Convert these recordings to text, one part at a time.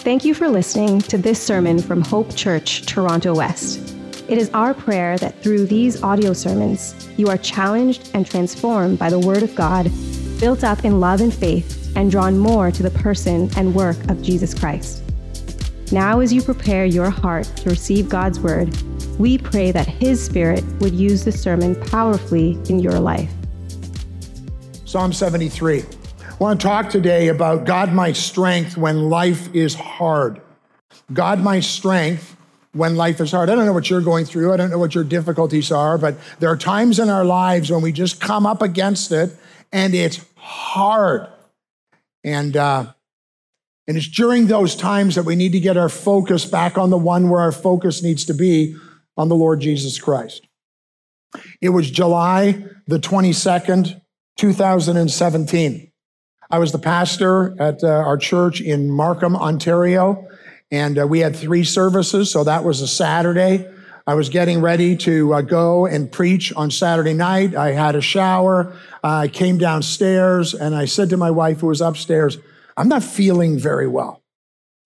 Thank you for listening to this sermon from Hope Church, Toronto West. It is our prayer that through these audio sermons, you are challenged and transformed by the Word of God, built up in love and faith, and drawn more to the person and work of Jesus Christ. Now, as you prepare your heart to receive God's Word, we pray that His Spirit would use the sermon powerfully in your life. Psalm 73. I want to talk today about God, my strength when life is hard. God, my strength when life is hard. I don't know what you're going through. I don't know what your difficulties are, but there are times in our lives when we just come up against it and it's hard. And, uh, and it's during those times that we need to get our focus back on the one where our focus needs to be on the Lord Jesus Christ. It was July the 22nd, 2017. I was the pastor at uh, our church in Markham, Ontario, and uh, we had three services. So that was a Saturday. I was getting ready to uh, go and preach on Saturday night. I had a shower. I came downstairs and I said to my wife, who was upstairs, I'm not feeling very well.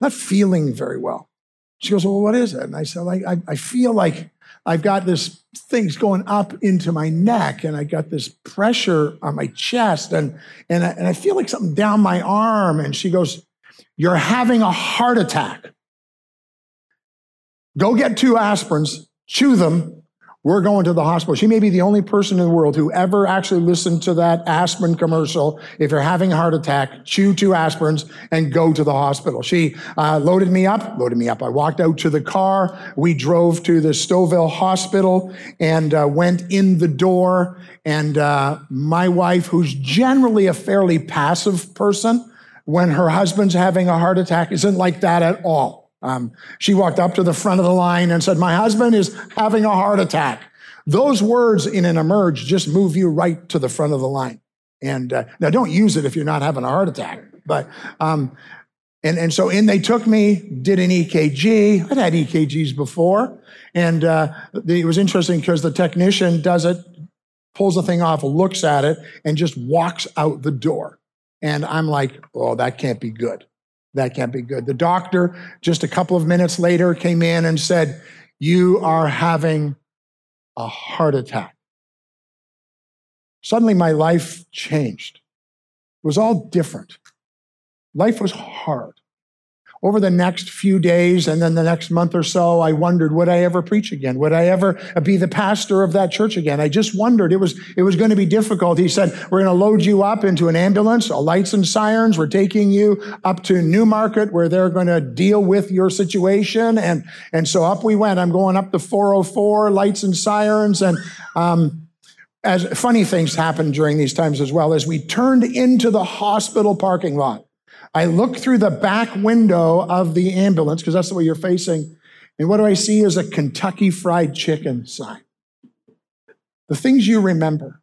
I'm not feeling very well. She goes, Well, what is it? And I said, I, I feel like I've got this things going up into my neck and I got this pressure on my chest and, and, I, and I feel like something down my arm. And she goes, You're having a heart attack. Go get two aspirins, chew them, we're going to the hospital. She may be the only person in the world who ever actually listened to that aspirin commercial. If you're having a heart attack, chew two aspirins and go to the hospital. She uh, loaded me up, loaded me up. I walked out to the car. We drove to the Stouffville Hospital and uh, went in the door. And uh, my wife, who's generally a fairly passive person, when her husband's having a heart attack, isn't like that at all. Um, she walked up to the front of the line and said, My husband is having a heart attack. Those words in an emerge just move you right to the front of the line. And uh, now don't use it if you're not having a heart attack. But, um, and, and so in they took me, did an EKG. I'd had EKGs before. And uh, it was interesting because the technician does it, pulls the thing off, looks at it, and just walks out the door. And I'm like, oh, that can't be good. That can't be good. The doctor, just a couple of minutes later, came in and said, You are having a heart attack. Suddenly, my life changed. It was all different. Life was hard over the next few days and then the next month or so, I wondered, would I ever preach again? Would I ever be the pastor of that church again? I just wondered. It was, it was going to be difficult. He said, we're going to load you up into an ambulance, lights and sirens. We're taking you up to Newmarket where they're going to deal with your situation. And, and so up we went. I'm going up the 404, lights and sirens. And, um, as funny things happened during these times as well as we turned into the hospital parking lot I look through the back window of the ambulance because that's the way you're facing. And what do I see is a Kentucky Fried Chicken sign. The things you remember.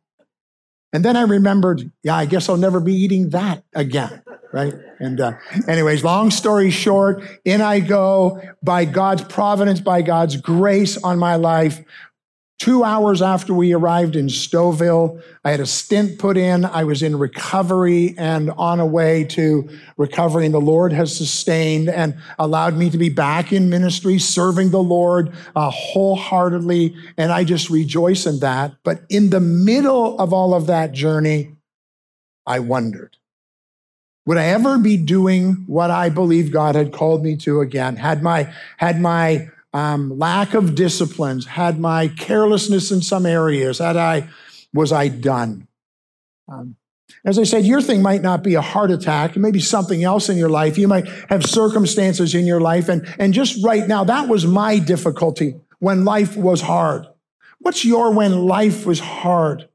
And then I remembered, yeah, I guess I'll never be eating that again, right? And, uh, anyways, long story short, in I go by God's providence, by God's grace on my life. Two hours after we arrived in Stouffville, I had a stent put in. I was in recovery and on a way to recovery. And the Lord has sustained and allowed me to be back in ministry, serving the Lord uh, wholeheartedly. And I just rejoice in that. But in the middle of all of that journey, I wondered would I ever be doing what I believe God had called me to again? Had my, had my, um, lack of disciplines, had my carelessness in some areas, had I, was I done? Um, as I said, your thing might not be a heart attack. It may be something else in your life. You might have circumstances in your life. And, and just right now, that was my difficulty when life was hard. What's your when life was hard?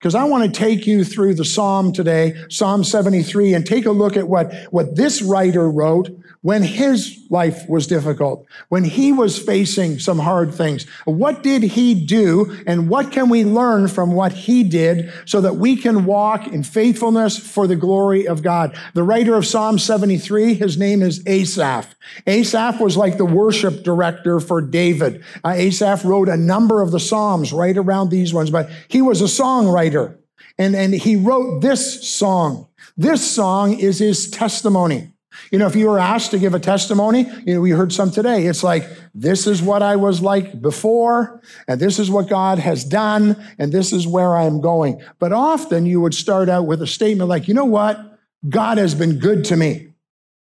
Because I want to take you through the Psalm today, Psalm 73, and take a look at what, what this writer wrote when his life was difficult, when he was facing some hard things. What did he do and what can we learn from what he did so that we can walk in faithfulness for the glory of God? The writer of Psalm 73, his name is Asaph. Asaph was like the worship director for David. Uh, Asaph wrote a number of the Psalms right around these ones, but he was a songwriter and, and he wrote this song. This song is his testimony. You know, if you were asked to give a testimony, you know, we heard some today. It's like, this is what I was like before, and this is what God has done, and this is where I'm going. But often you would start out with a statement like, you know what? God has been good to me.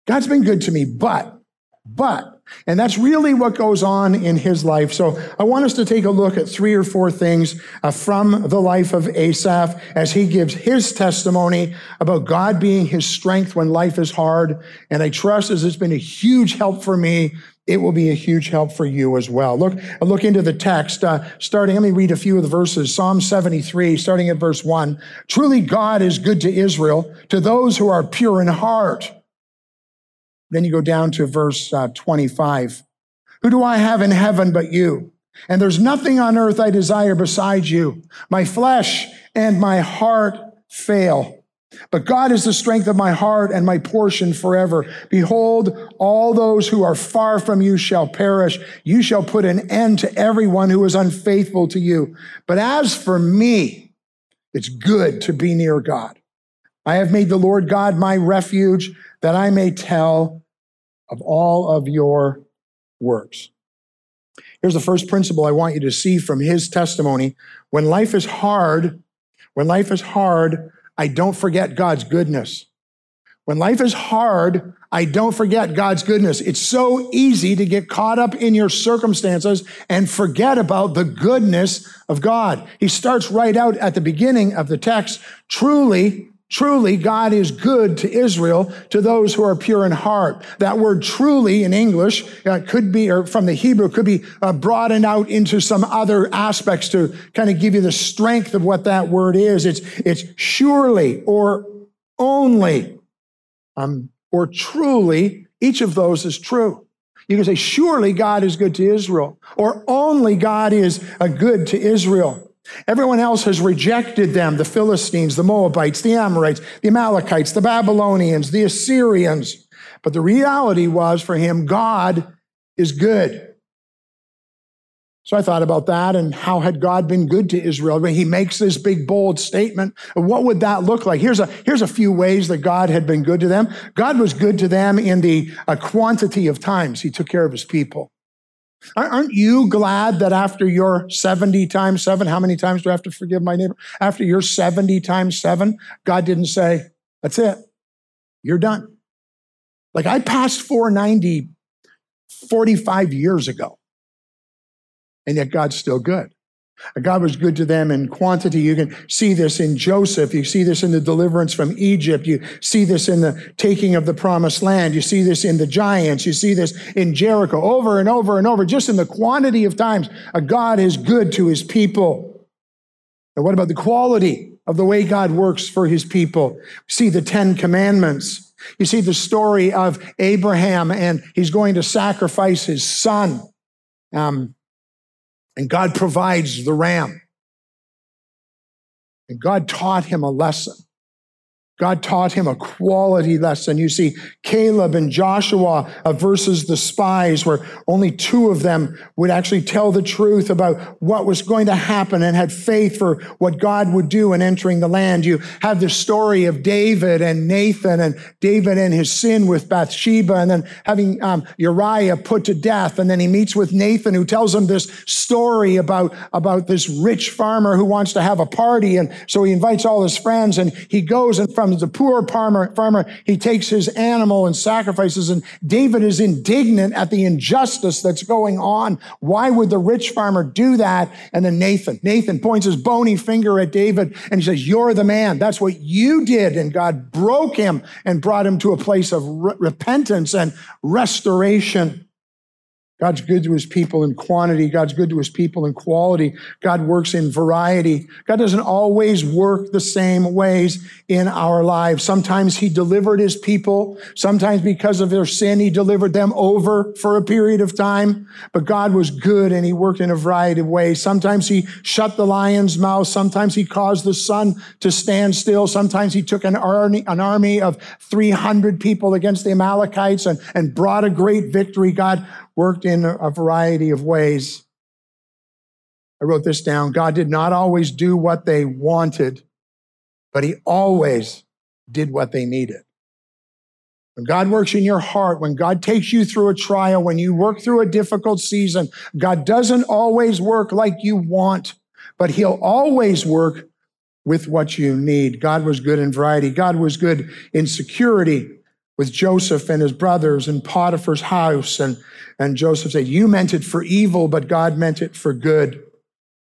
God's been good to me, but, but, and that's really what goes on in his life. So I want us to take a look at three or four things uh, from the life of Asaph as he gives his testimony about God being his strength when life is hard. And I trust as it's been a huge help for me, it will be a huge help for you as well. Look, look into the text, uh, starting, let me read a few of the verses. Psalm 73, starting at verse 1. Truly God is good to Israel, to those who are pure in heart. Then you go down to verse uh, 25. Who do I have in heaven but you? And there's nothing on earth I desire besides you. My flesh and my heart fail. But God is the strength of my heart and my portion forever. Behold, all those who are far from you shall perish. You shall put an end to everyone who is unfaithful to you. But as for me, it's good to be near God. I have made the Lord God my refuge that I may tell of all of your works. Here's the first principle I want you to see from his testimony. When life is hard, when life is hard, I don't forget God's goodness. When life is hard, I don't forget God's goodness. It's so easy to get caught up in your circumstances and forget about the goodness of God. He starts right out at the beginning of the text. Truly, Truly, God is good to Israel, to those who are pure in heart. That word truly in English uh, could be, or from the Hebrew, could be uh, broadened out into some other aspects to kind of give you the strength of what that word is. It's, it's surely or only, um, or truly. Each of those is true. You can say, surely God is good to Israel, or only God is a good to Israel. Everyone else has rejected them the Philistines, the Moabites, the Amorites, the Amalekites, the Babylonians, the Assyrians. But the reality was for him, God is good. So I thought about that and how had God been good to Israel? When he makes this big, bold statement, what would that look like? Here's a, here's a few ways that God had been good to them. God was good to them in the uh, quantity of times he took care of his people. Aren't you glad that after your 70 times seven, how many times do I have to forgive my neighbor? After your 70 times seven, God didn't say, that's it, you're done. Like I passed 490 45 years ago, and yet God's still good. God was good to them in quantity. You can see this in Joseph. You see this in the deliverance from Egypt. You see this in the taking of the promised land. You see this in the giants. You see this in Jericho over and over and over, just in the quantity of times a God is good to his people. And what about the quality of the way God works for his people? See the Ten Commandments. You see the story of Abraham and he's going to sacrifice his son. Um, and God provides the ram. And God taught him a lesson. God taught him a quality lesson. You see, Caleb and Joshua versus the spies, where only two of them would actually tell the truth about what was going to happen and had faith for what God would do in entering the land. You have the story of David and Nathan and David and his sin with Bathsheba and then having um, Uriah put to death. And then he meets with Nathan who tells him this story about, about this rich farmer who wants to have a party. And so he invites all his friends and he goes and from the poor farmer, farmer, he takes his animal and sacrifices. And David is indignant at the injustice that's going on. Why would the rich farmer do that? And then Nathan, Nathan points his bony finger at David and he says, You're the man. That's what you did. And God broke him and brought him to a place of re- repentance and restoration. God's good to his people in quantity. God's good to his people in quality. God works in variety. God doesn't always work the same ways in our lives. Sometimes he delivered his people. Sometimes because of their sin, he delivered them over for a period of time. But God was good and he worked in a variety of ways. Sometimes he shut the lion's mouth. Sometimes he caused the sun to stand still. Sometimes he took an army, an army of 300 people against the Amalekites and, and brought a great victory. God worked in a variety of ways. I wrote this down. God did not always do what they wanted, but he always did what they needed. When God works in your heart, when God takes you through a trial, when you work through a difficult season, God doesn't always work like you want, but He'll always work with what you need. God was good in variety. God was good in security with Joseph and his brothers in Potiphar's house. And, and Joseph said, You meant it for evil, but God meant it for good.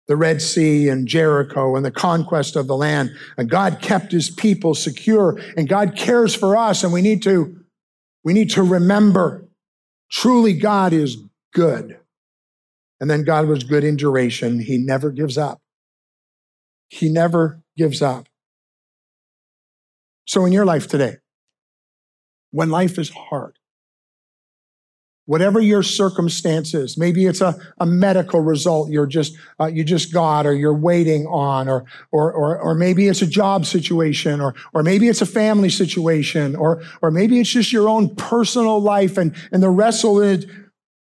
The Red Sea and Jericho and the conquest of the land. And God kept his people secure and God cares for us. And we need to, we need to remember truly God is good. And then God was good in duration. He never gives up. He never gives up. So in your life today, when life is hard, whatever your circumstances maybe it's a, a medical result you're just uh, you just got or you're waiting on or, or or or maybe it's a job situation or or maybe it's a family situation or or maybe it's just your own personal life and and the wrestle is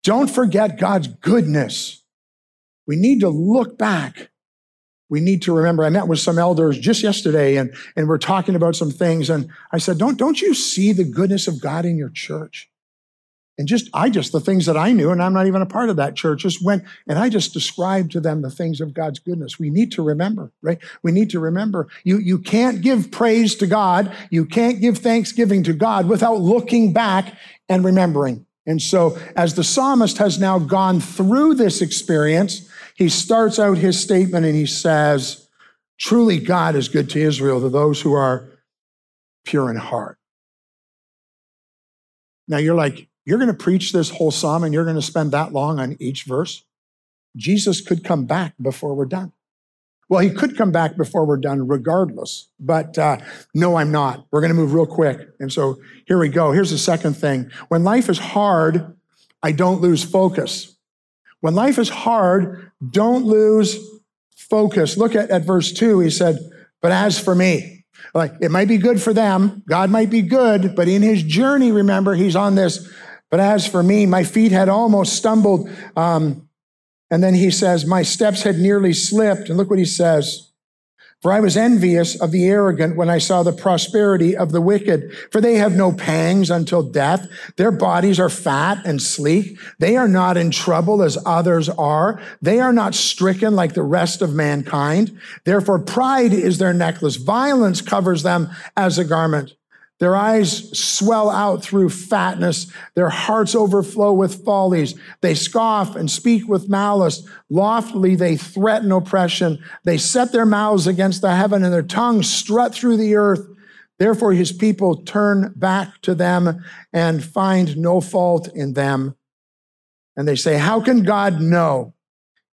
don't forget god's goodness. We need to look back we need to remember i met with some elders just yesterday and, and we're talking about some things and i said don't, don't you see the goodness of god in your church? And just i just the things that i knew and i'm not even a part of that church just went and i just described to them the things of god's goodness. We need to remember right? We need to remember. You you can't give praise to god. You can't give thanksgiving to god without looking back and remembering. And so as the psalmist has now gone through this experience he starts out his statement and he says, Truly, God is good to Israel, to those who are pure in heart. Now you're like, you're going to preach this whole psalm and you're going to spend that long on each verse? Jesus could come back before we're done. Well, he could come back before we're done regardless, but uh, no, I'm not. We're going to move real quick. And so here we go. Here's the second thing. When life is hard, I don't lose focus. When life is hard, don't lose focus. Look at, at verse two. He said, But as for me, like it might be good for them, God might be good, but in his journey, remember, he's on this. But as for me, my feet had almost stumbled. Um, and then he says, My steps had nearly slipped. And look what he says. For I was envious of the arrogant when I saw the prosperity of the wicked. For they have no pangs until death. Their bodies are fat and sleek. They are not in trouble as others are. They are not stricken like the rest of mankind. Therefore, pride is their necklace. Violence covers them as a garment. Their eyes swell out through fatness. Their hearts overflow with follies. They scoff and speak with malice. Loftily, they threaten oppression. They set their mouths against the heaven and their tongues strut through the earth. Therefore, his people turn back to them and find no fault in them. And they say, How can God know?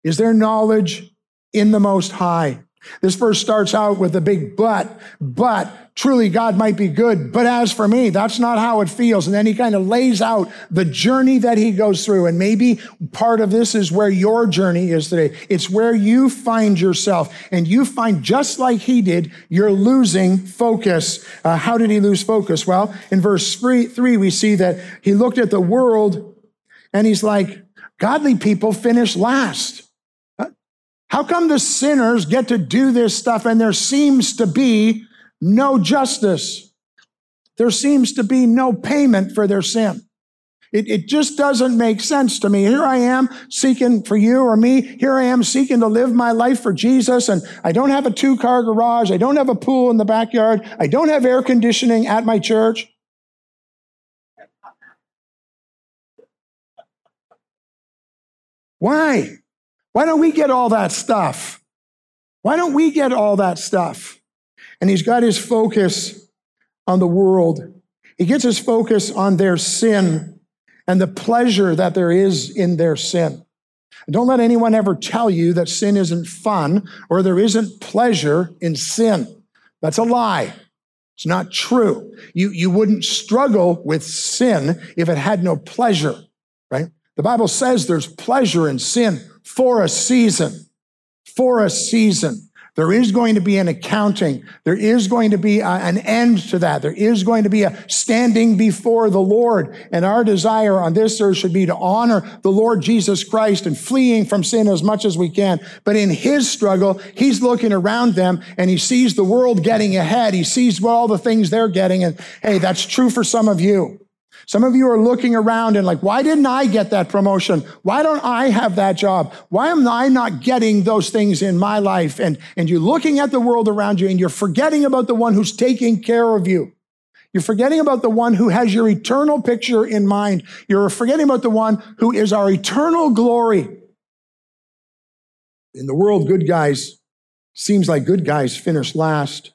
Is there knowledge in the Most High? This verse starts out with a big but, but truly God might be good, but as for me, that's not how it feels. And then he kind of lays out the journey that he goes through. And maybe part of this is where your journey is today. It's where you find yourself and you find just like he did, you're losing focus. Uh, how did he lose focus? Well, in verse three, three, we see that he looked at the world and he's like, godly people finish last. How come the sinners get to do this stuff and there seems to be no justice. There seems to be no payment for their sin. It, it, just doesn't make sense to me. Here I am seeking for you or me. Here I am seeking to live my life for Jesus. And I don't have a two car garage. I don't have a pool in the backyard. I don't have air conditioning at my church. Why? Why don't we get all that stuff? Why don't we get all that stuff? and he's got his focus on the world. He gets his focus on their sin and the pleasure that there is in their sin. Don't let anyone ever tell you that sin isn't fun or there isn't pleasure in sin. That's a lie. It's not true. You, you wouldn't struggle with sin if it had no pleasure, right? The Bible says there's pleasure in sin for a season, for a season. There is going to be an accounting. There is going to be a, an end to that. There is going to be a standing before the Lord. And our desire on this earth should be to honor the Lord Jesus Christ and fleeing from sin as much as we can. But in his struggle, he's looking around them and he sees the world getting ahead. He sees all the things they're getting. And hey, that's true for some of you. Some of you are looking around and like, why didn't I get that promotion? Why don't I have that job? Why am I not getting those things in my life? And, and you're looking at the world around you and you're forgetting about the one who's taking care of you. You're forgetting about the one who has your eternal picture in mind. You're forgetting about the one who is our eternal glory. In the world, good guys seems like good guys finish last.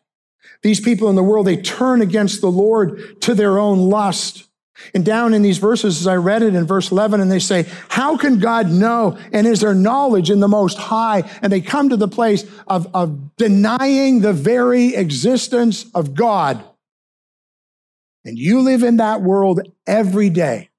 These people in the world, they turn against the Lord to their own lust. And down in these verses, as I read it in verse 11, and they say, How can God know? And is there knowledge in the Most High? And they come to the place of, of denying the very existence of God. And you live in that world every day.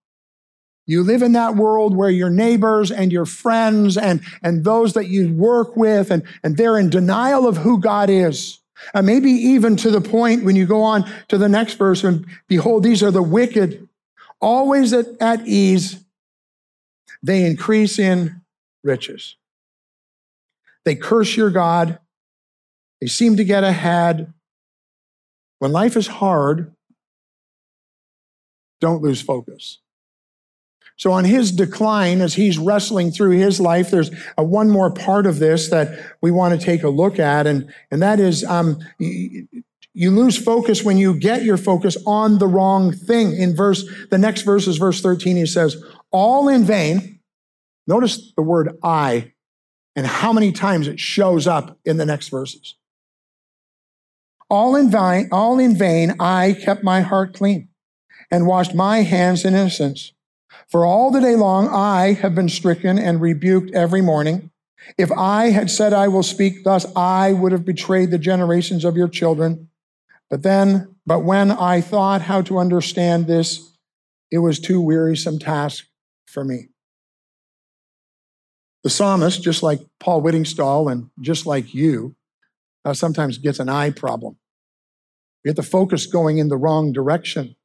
You live in that world where your neighbors and your friends and, and those that you work with, and, and they're in denial of who God is. And maybe even to the point when you go on to the next verse, and behold, these are the wicked always at, at ease, they increase in riches. They curse your God. They seem to get ahead. When life is hard, don't lose focus. So, on his decline, as he's wrestling through his life, there's a, one more part of this that we want to take a look at, and, and that is um, you lose focus when you get your focus on the wrong thing. In verse, the next verse is verse 13. He says, all in vain. Notice the word I and how many times it shows up in the next verses. All in vain, all in vain, I kept my heart clean and washed my hands in innocence. For all the day long, I have been stricken and rebuked every morning. If I had said I will speak thus, I would have betrayed the generations of your children. But then, but when I thought how to understand this, it was too wearisome task for me. The psalmist, just like Paul Whittingstall and just like you, uh, sometimes gets an eye problem. We get the focus going in the wrong direction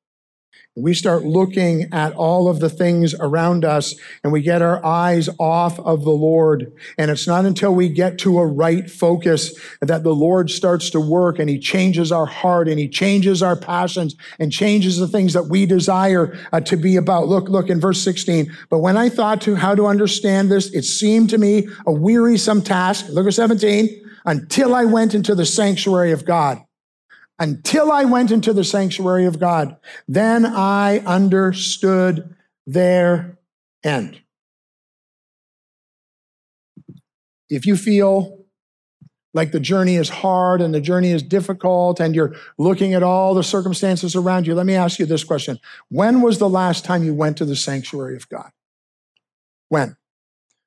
we start looking at all of the things around us and we get our eyes off of the Lord. And it's not until we get to a right focus that the Lord starts to work and he changes our heart and he changes our passions and changes the things that we desire uh, to be about. Look, look in verse 16. But when I thought to how to understand this, it seemed to me a wearisome task. Look at 17. Until I went into the sanctuary of God until I went into the sanctuary of God. Then I understood their end. If you feel like the journey is hard and the journey is difficult and you're looking at all the circumstances around you, let me ask you this question. When was the last time you went to the sanctuary of God? When?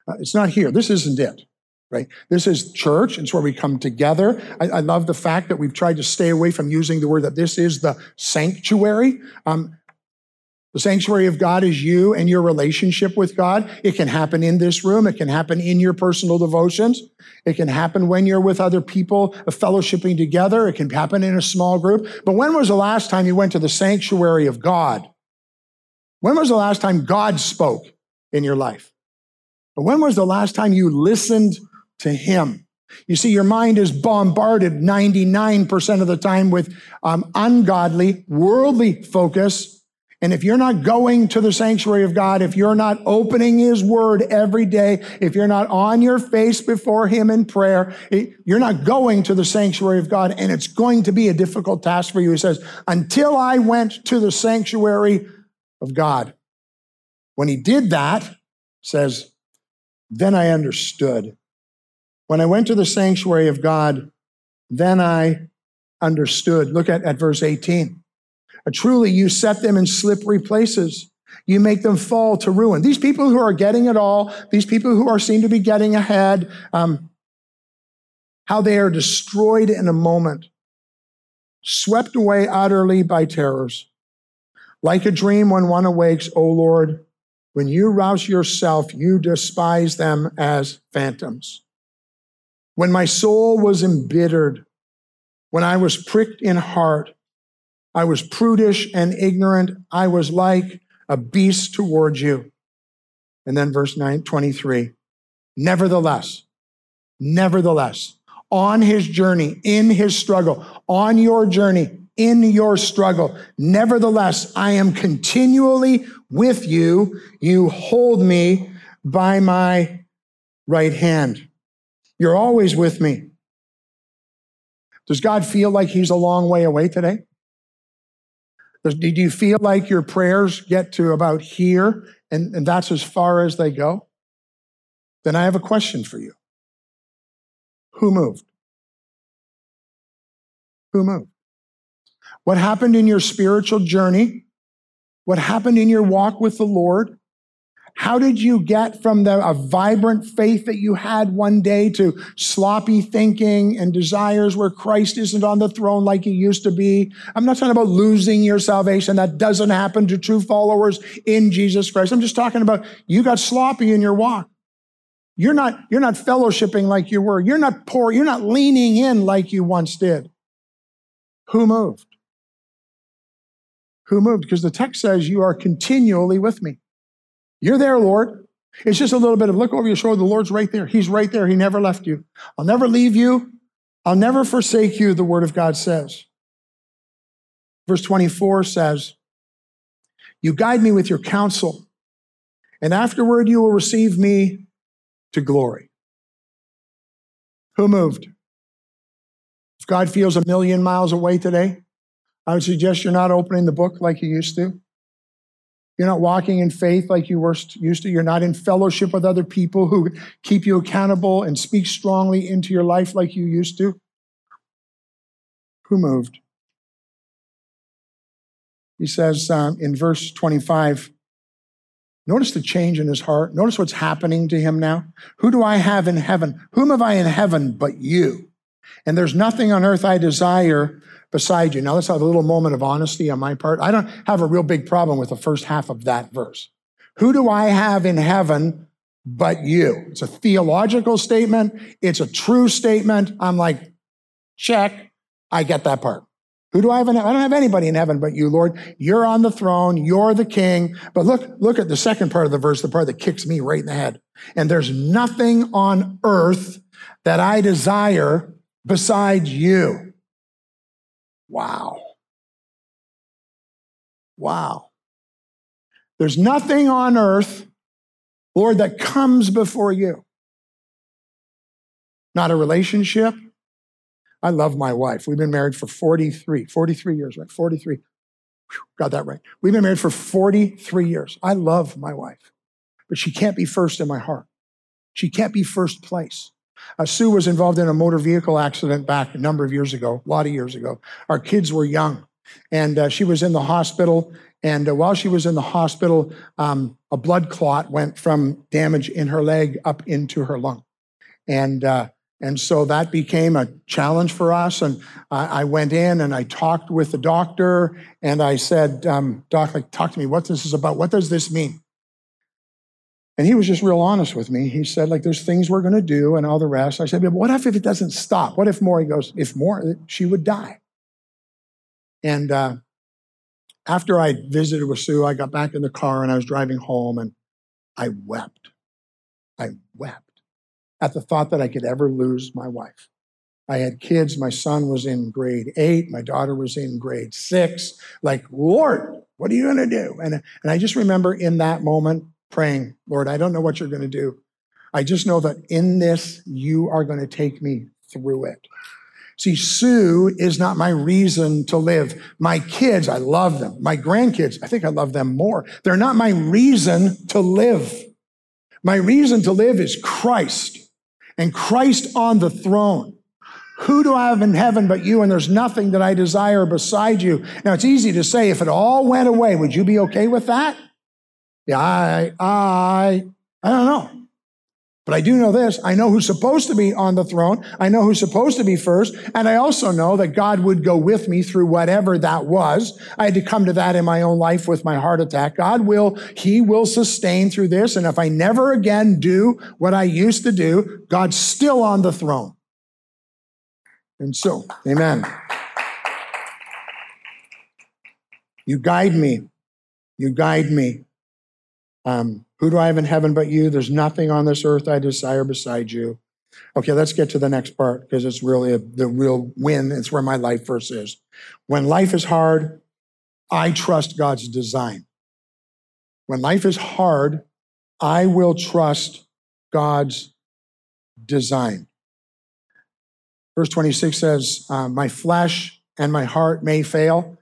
Uh, it's not here. This isn't it right? This is church. It's where we come together. I, I, love the fact that we've tried to stay away from using the word that this is the sanctuary. Um, the sanctuary of God is you and your relationship with God. It can happen in this room. It can happen in your personal devotions. It can happen when you're with other people, fellowshipping together. It can happen in a small group. But when was the last time you went to the sanctuary of God? When was the last time God spoke in your life? When was the last time you listened to Him. You see, your mind is bombarded 99% of the time with um, ungodly, worldly focus. And if you're not going to the sanctuary of God, if you're not opening His Word every day, if you're not on your face before Him in prayer, you're not going to the sanctuary of God. And it's going to be a difficult task for you. He says, until I went to the sanctuary of God. When He did that, says, then I understood when I went to the sanctuary of God, then I understood. Look at, at verse 18. Truly, you set them in slippery places. You make them fall to ruin. These people who are getting it all, these people who are seem to be getting ahead, um, how they are destroyed in a moment, swept away utterly by terrors. Like a dream when one awakes, O Lord, when you rouse yourself, you despise them as phantoms. When my soul was embittered, when I was pricked in heart, I was prudish and ignorant. I was like a beast towards you. And then verse 9, 23. Nevertheless, nevertheless, on his journey, in his struggle, on your journey, in your struggle, nevertheless, I am continually with you. You hold me by my right hand. You're always with me. Does God feel like he's a long way away today? Do you feel like your prayers get to about here and, and that's as far as they go? Then I have a question for you. Who moved? Who moved? What happened in your spiritual journey? What happened in your walk with the Lord? How did you get from the, a vibrant faith that you had one day to sloppy thinking and desires where Christ isn't on the throne like he used to be? I'm not talking about losing your salvation. That doesn't happen to true followers in Jesus Christ. I'm just talking about you got sloppy in your walk. You're not, you're not fellowshipping like you were. You're not poor. You're not leaning in like you once did. Who moved? Who moved? Because the text says you are continually with me. You're there, Lord. It's just a little bit of look over your shoulder. The Lord's right there. He's right there. He never left you. I'll never leave you. I'll never forsake you, the word of God says. Verse 24 says, You guide me with your counsel, and afterward you will receive me to glory. Who moved? If God feels a million miles away today, I would suggest you're not opening the book like you used to. You're not walking in faith like you were used to. You're not in fellowship with other people who keep you accountable and speak strongly into your life like you used to. Who moved? He says um, in verse 25, notice the change in his heart. Notice what's happening to him now. Who do I have in heaven? Whom have I in heaven but you? And there's nothing on earth I desire beside you. Now, let's have a little moment of honesty on my part. I don't have a real big problem with the first half of that verse. Who do I have in heaven but you? It's a theological statement, it's a true statement. I'm like, check. I get that part. Who do I have in heaven? I don't have anybody in heaven but you, Lord. You're on the throne. You're the king. But look, look at the second part of the verse, the part that kicks me right in the head. And there's nothing on earth that I desire besides you. Wow. Wow. There's nothing on earth, Lord, that comes before you. Not a relationship. I love my wife. We've been married for 43, 43 years, right? 43. Whew, got that right. We've been married for 43 years. I love my wife, but she can't be first in my heart. She can't be first place. Uh, Sue was involved in a motor vehicle accident back a number of years ago, a lot of years ago. Our kids were young, and uh, she was in the hospital. And uh, while she was in the hospital, um, a blood clot went from damage in her leg up into her lung. And uh, and so that became a challenge for us. And I went in and I talked with the doctor and I said, um, Doc, like, talk to me. What this is about? What does this mean? And he was just real honest with me. He said, like, there's things we're going to do and all the rest. I said, but what if, if it doesn't stop? What if more? He goes, if more, she would die. And uh, after I visited with Sue, I got back in the car and I was driving home and I wept. I wept at the thought that I could ever lose my wife. I had kids. My son was in grade eight. My daughter was in grade six. Like, Lord, what are you going to do? And, and I just remember in that moment, praying, Lord, I don't know what you're going to do. I just know that in this, you are going to take me through it. See, Sue is not my reason to live. My kids, I love them. My grandkids, I think I love them more. They're not my reason to live. My reason to live is Christ and Christ on the throne. Who do I have in heaven but you? And there's nothing that I desire beside you. Now, it's easy to say, if it all went away, would you be okay with that? Yeah, I, I, I don't know. But I do know this. I know who's supposed to be on the throne. I know who's supposed to be first. And I also know that God would go with me through whatever that was. I had to come to that in my own life with my heart attack. God will, He will sustain through this. And if I never again do what I used to do, God's still on the throne. And so, amen. You guide me. You guide me. Um, who do I have in heaven but you? There's nothing on this earth I desire beside you. Okay, let's get to the next part because it's really a, the real win. It's where my life verse is. When life is hard, I trust God's design. When life is hard, I will trust God's design. Verse 26 says, uh, My flesh and my heart may fail.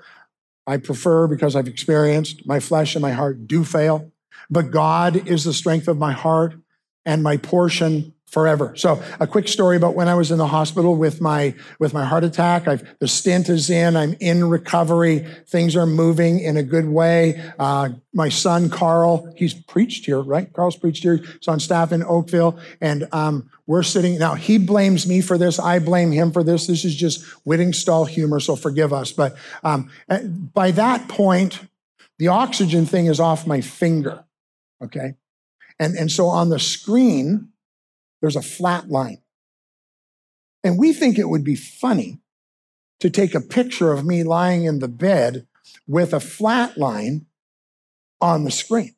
I prefer, because I've experienced, my flesh and my heart do fail. But God is the strength of my heart and my portion forever. So a quick story about when I was in the hospital with my with my heart attack. I've, the stent is in. I'm in recovery. Things are moving in a good way. Uh, my son Carl, he's preached here, right? Carl's preached here. He's on staff in Oakville, and um, we're sitting now. He blames me for this. I blame him for this. This is just Whittingstall humor, so forgive us. But um, by that point, the oxygen thing is off my finger. Okay, and and so on the screen there's a flat line. And we think it would be funny to take a picture of me lying in the bed with a flat line on the screen.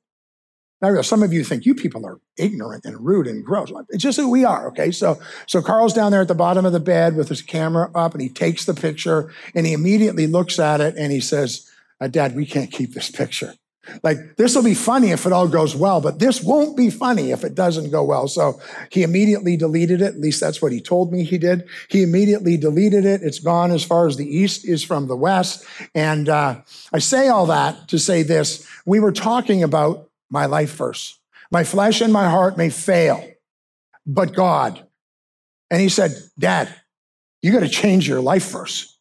Now, some of you think you people are ignorant and rude and gross. It's just who we are, okay? So, so Carl's down there at the bottom of the bed with his camera up, and he takes the picture, and he immediately looks at it, and he says, uh, "Dad, we can't keep this picture." Like, this will be funny if it all goes well, but this won't be funny if it doesn't go well. So he immediately deleted it. At least that's what he told me he did. He immediately deleted it. It's gone as far as the east is from the west. And uh, I say all that to say this. We were talking about my life verse. My flesh and my heart may fail, but God. And he said, Dad, you got to change your life verse.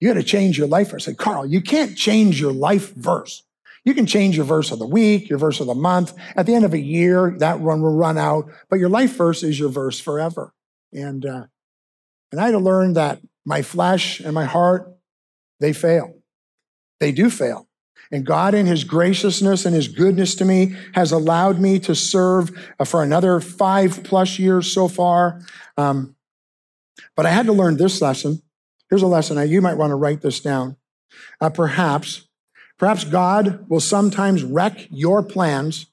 You got to change your life verse. I said, Carl, you can't change your life verse. You can change your verse of the week, your verse of the month. At the end of a year, that run will run out, but your life verse is your verse forever. And uh, and I had to learn that my flesh and my heart, they fail. They do fail. And God, in His graciousness and His goodness to me, has allowed me to serve uh, for another five plus years so far. Um, but I had to learn this lesson. Here's a lesson. You might want to write this down. Uh, perhaps Perhaps God will sometimes wreck your plans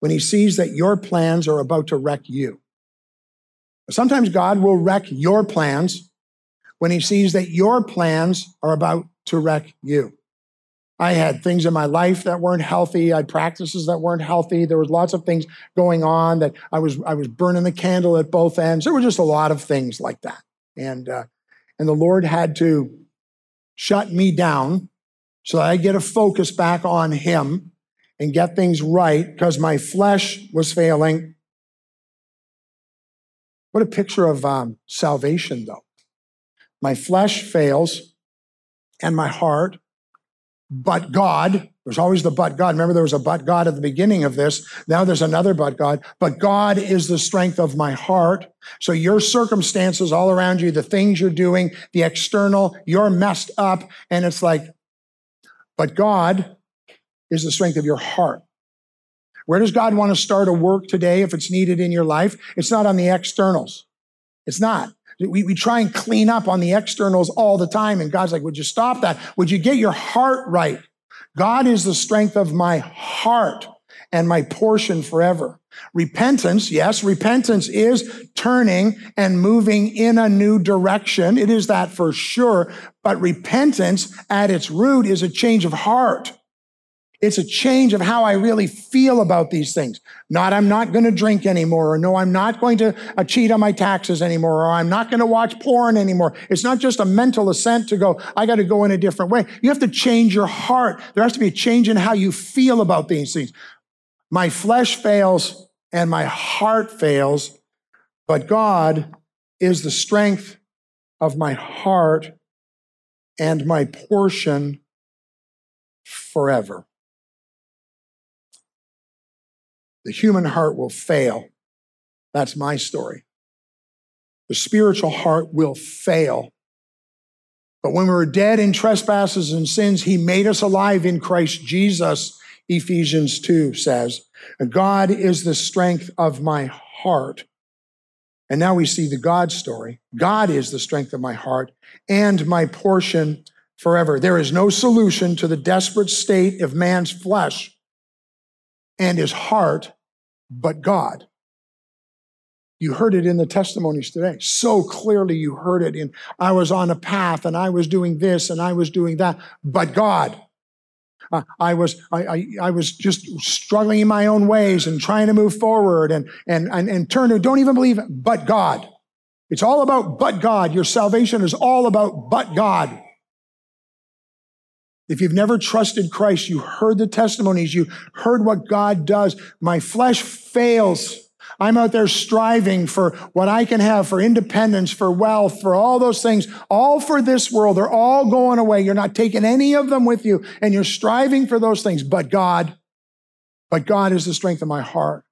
when he sees that your plans are about to wreck you. Sometimes God will wreck your plans when he sees that your plans are about to wreck you. I had things in my life that weren't healthy. I had practices that weren't healthy. There was lots of things going on that I was I was burning the candle at both ends. There were just a lot of things like that, and uh, and the Lord had to shut me down so I get a focus back on Him and get things right because my flesh was failing. What a picture of um, salvation, though. My flesh fails and my heart, but God, there's always the but God. Remember, there was a but God at the beginning of this. Now there's another but God. But God is the strength of my heart. So your circumstances all around you, the things you're doing, the external, you're messed up. And it's like, but God is the strength of your heart. Where does God want to start a work today if it's needed in your life? It's not on the externals. It's not. We, we try and clean up on the externals all the time. And God's like, would you stop that? Would you get your heart right? God is the strength of my heart and my portion forever. Repentance, yes, repentance is turning and moving in a new direction. It is that for sure. But repentance at its root is a change of heart. It's a change of how I really feel about these things. Not, I'm not going to drink anymore, or no, I'm not going to uh, cheat on my taxes anymore, or I'm not going to watch porn anymore. It's not just a mental assent to go, I got to go in a different way. You have to change your heart. There has to be a change in how you feel about these things. My flesh fails and my heart fails, but God is the strength of my heart and my portion forever. The human heart will fail. That's my story. The spiritual heart will fail. But when we were dead in trespasses and sins, he made us alive in Christ Jesus Ephesians 2 says, God is the strength of my heart And now we see the God story. God is the strength of my heart and my portion forever. There is no solution to the desperate state of man's flesh and his heart but God. You heard it in the testimonies today. So clearly, you heard it in I was on a path and I was doing this and I was doing that, but God. I was I, I, I, was just struggling in my own ways and trying to move forward and and and, and turn to don't even believe but God. It's all about but God. Your salvation is all about but God. If you've never trusted Christ, you heard the testimonies, you heard what God does. My flesh fails. I'm out there striving for what I can have, for independence, for wealth, for all those things, all for this world. They're all going away. You're not taking any of them with you, and you're striving for those things. But God, but God is the strength of my heart.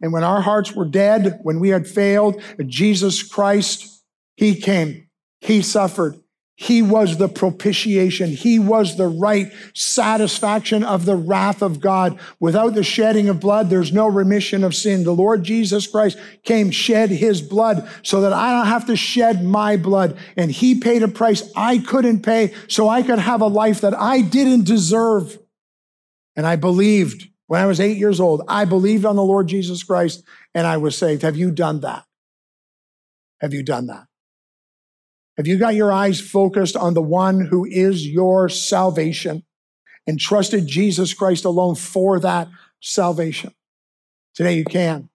And when our hearts were dead, when we had failed, Jesus Christ, He came, He suffered, he was the propitiation. He was the right satisfaction of the wrath of God. Without the shedding of blood, there's no remission of sin. The Lord Jesus Christ came, shed his blood so that I don't have to shed my blood. And he paid a price I couldn't pay so I could have a life that I didn't deserve. And I believed when I was eight years old, I believed on the Lord Jesus Christ and I was saved. Have you done that? Have you done that? Have you got your eyes focused on the one who is your salvation and trusted Jesus Christ alone for that salvation? Today you can.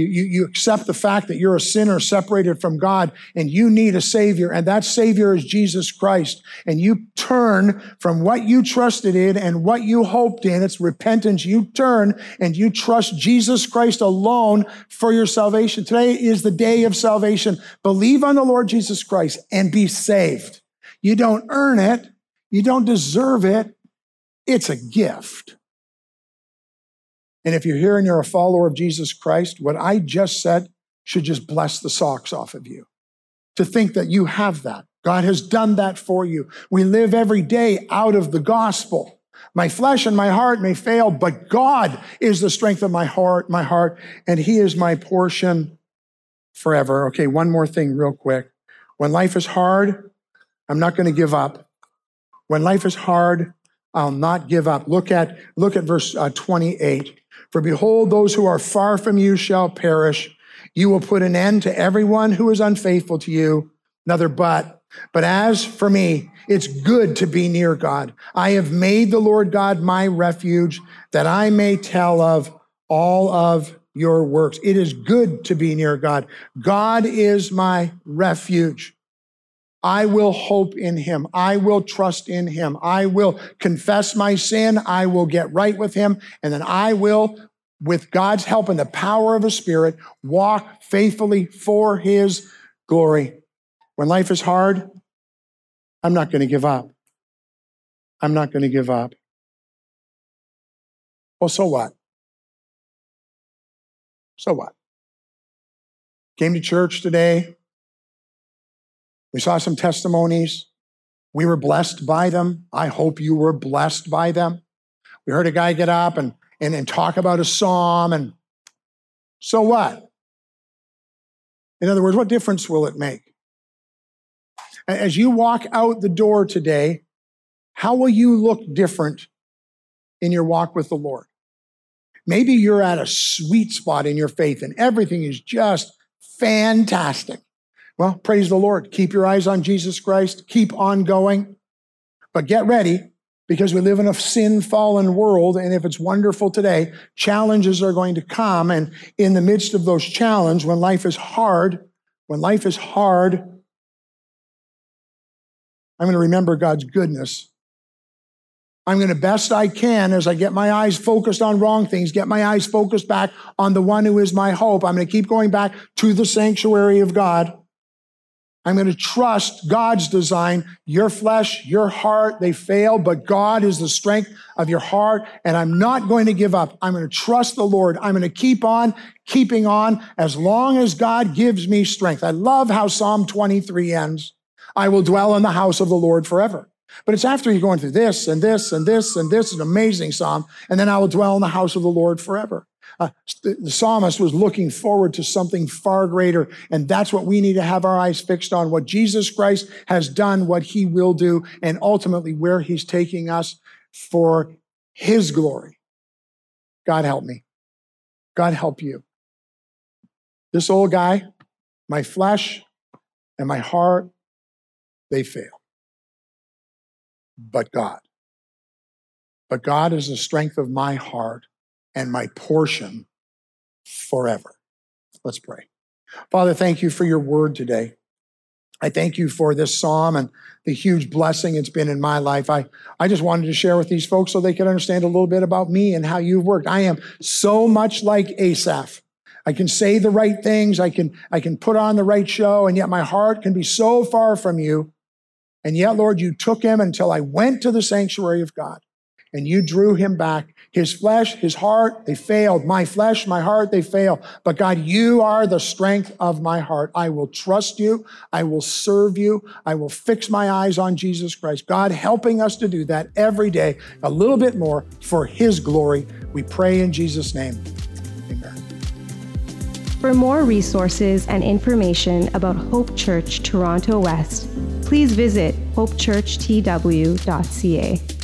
You, you, you accept the fact that you're a sinner separated from God and you need a savior and that savior is Jesus Christ. And you turn from what you trusted in and what you hoped in. It's repentance. You turn and you trust Jesus Christ alone for your salvation. Today is the day of salvation. Believe on the Lord Jesus Christ and be saved. You don't earn it. You don't deserve it. It's a gift. And if you're here and you're a follower of Jesus Christ, what I just said should just bless the socks off of you. To think that you have that. God has done that for you. We live every day out of the gospel. My flesh and my heart may fail, but God is the strength of my heart, my heart, and He is my portion forever. Okay, one more thing real quick. When life is hard, I'm not going to give up. When life is hard, I'll not give up. Look at, look at verse uh, 28. For behold, those who are far from you shall perish. You will put an end to everyone who is unfaithful to you. Another but. But as for me, it's good to be near God. I have made the Lord God my refuge that I may tell of all of your works. It is good to be near God. God is my refuge. I will hope in him. I will trust in him. I will confess my sin. I will get right with him. And then I will, with God's help and the power of his spirit, walk faithfully for his glory. When life is hard, I'm not going to give up. I'm not going to give up. Well, so what? So what? Came to church today, we saw some testimonies. We were blessed by them. I hope you were blessed by them. We heard a guy get up and, and, and talk about a psalm, and so what? In other words, what difference will it make? As you walk out the door today, how will you look different in your walk with the Lord? Maybe you're at a sweet spot in your faith and everything is just fantastic. Well, praise the Lord. Keep your eyes on Jesus Christ. Keep on going. But get ready because we live in a sin fallen world. And if it's wonderful today, challenges are going to come. And in the midst of those challenges, when life is hard, when life is hard, I'm going to remember God's goodness. I'm going to best I can as I get my eyes focused on wrong things, get my eyes focused back on the one who is my hope. I'm going to keep going back to the sanctuary of God. I'm going to trust God's design. Your flesh, your heart, they fail, but God is the strength of your heart. And I'm not going to give up. I'm going to trust the Lord. I'm going to keep on keeping on as long as God gives me strength. I love how Psalm 23 ends. I will dwell in the house of the Lord forever. But it's after you're going through this and this and this and this, an amazing psalm. And then I will dwell in the house of the Lord forever. Uh, the psalmist was looking forward to something far greater, and that's what we need to have our eyes fixed on what Jesus Christ has done, what he will do, and ultimately where he's taking us for his glory. God help me. God help you. This old guy, my flesh and my heart, they fail. But God. But God is the strength of my heart and my portion forever. Let's pray. Father, thank you for your word today. I thank you for this psalm and the huge blessing it's been in my life. I, I just wanted to share with these folks so they could understand a little bit about me and how you've worked. I am so much like Asaph. I can say the right things, I can, I can put on the right show, and yet my heart can be so far from you. And yet, Lord, you took him until I went to the sanctuary of God and you drew him back. His flesh, his heart, they failed. My flesh, my heart, they fail. But God, you are the strength of my heart. I will trust you. I will serve you. I will fix my eyes on Jesus Christ. God, helping us to do that every day, a little bit more for his glory. We pray in Jesus' name. Amen. For more resources and information about Hope Church Toronto West, please visit hopechurchtw.ca.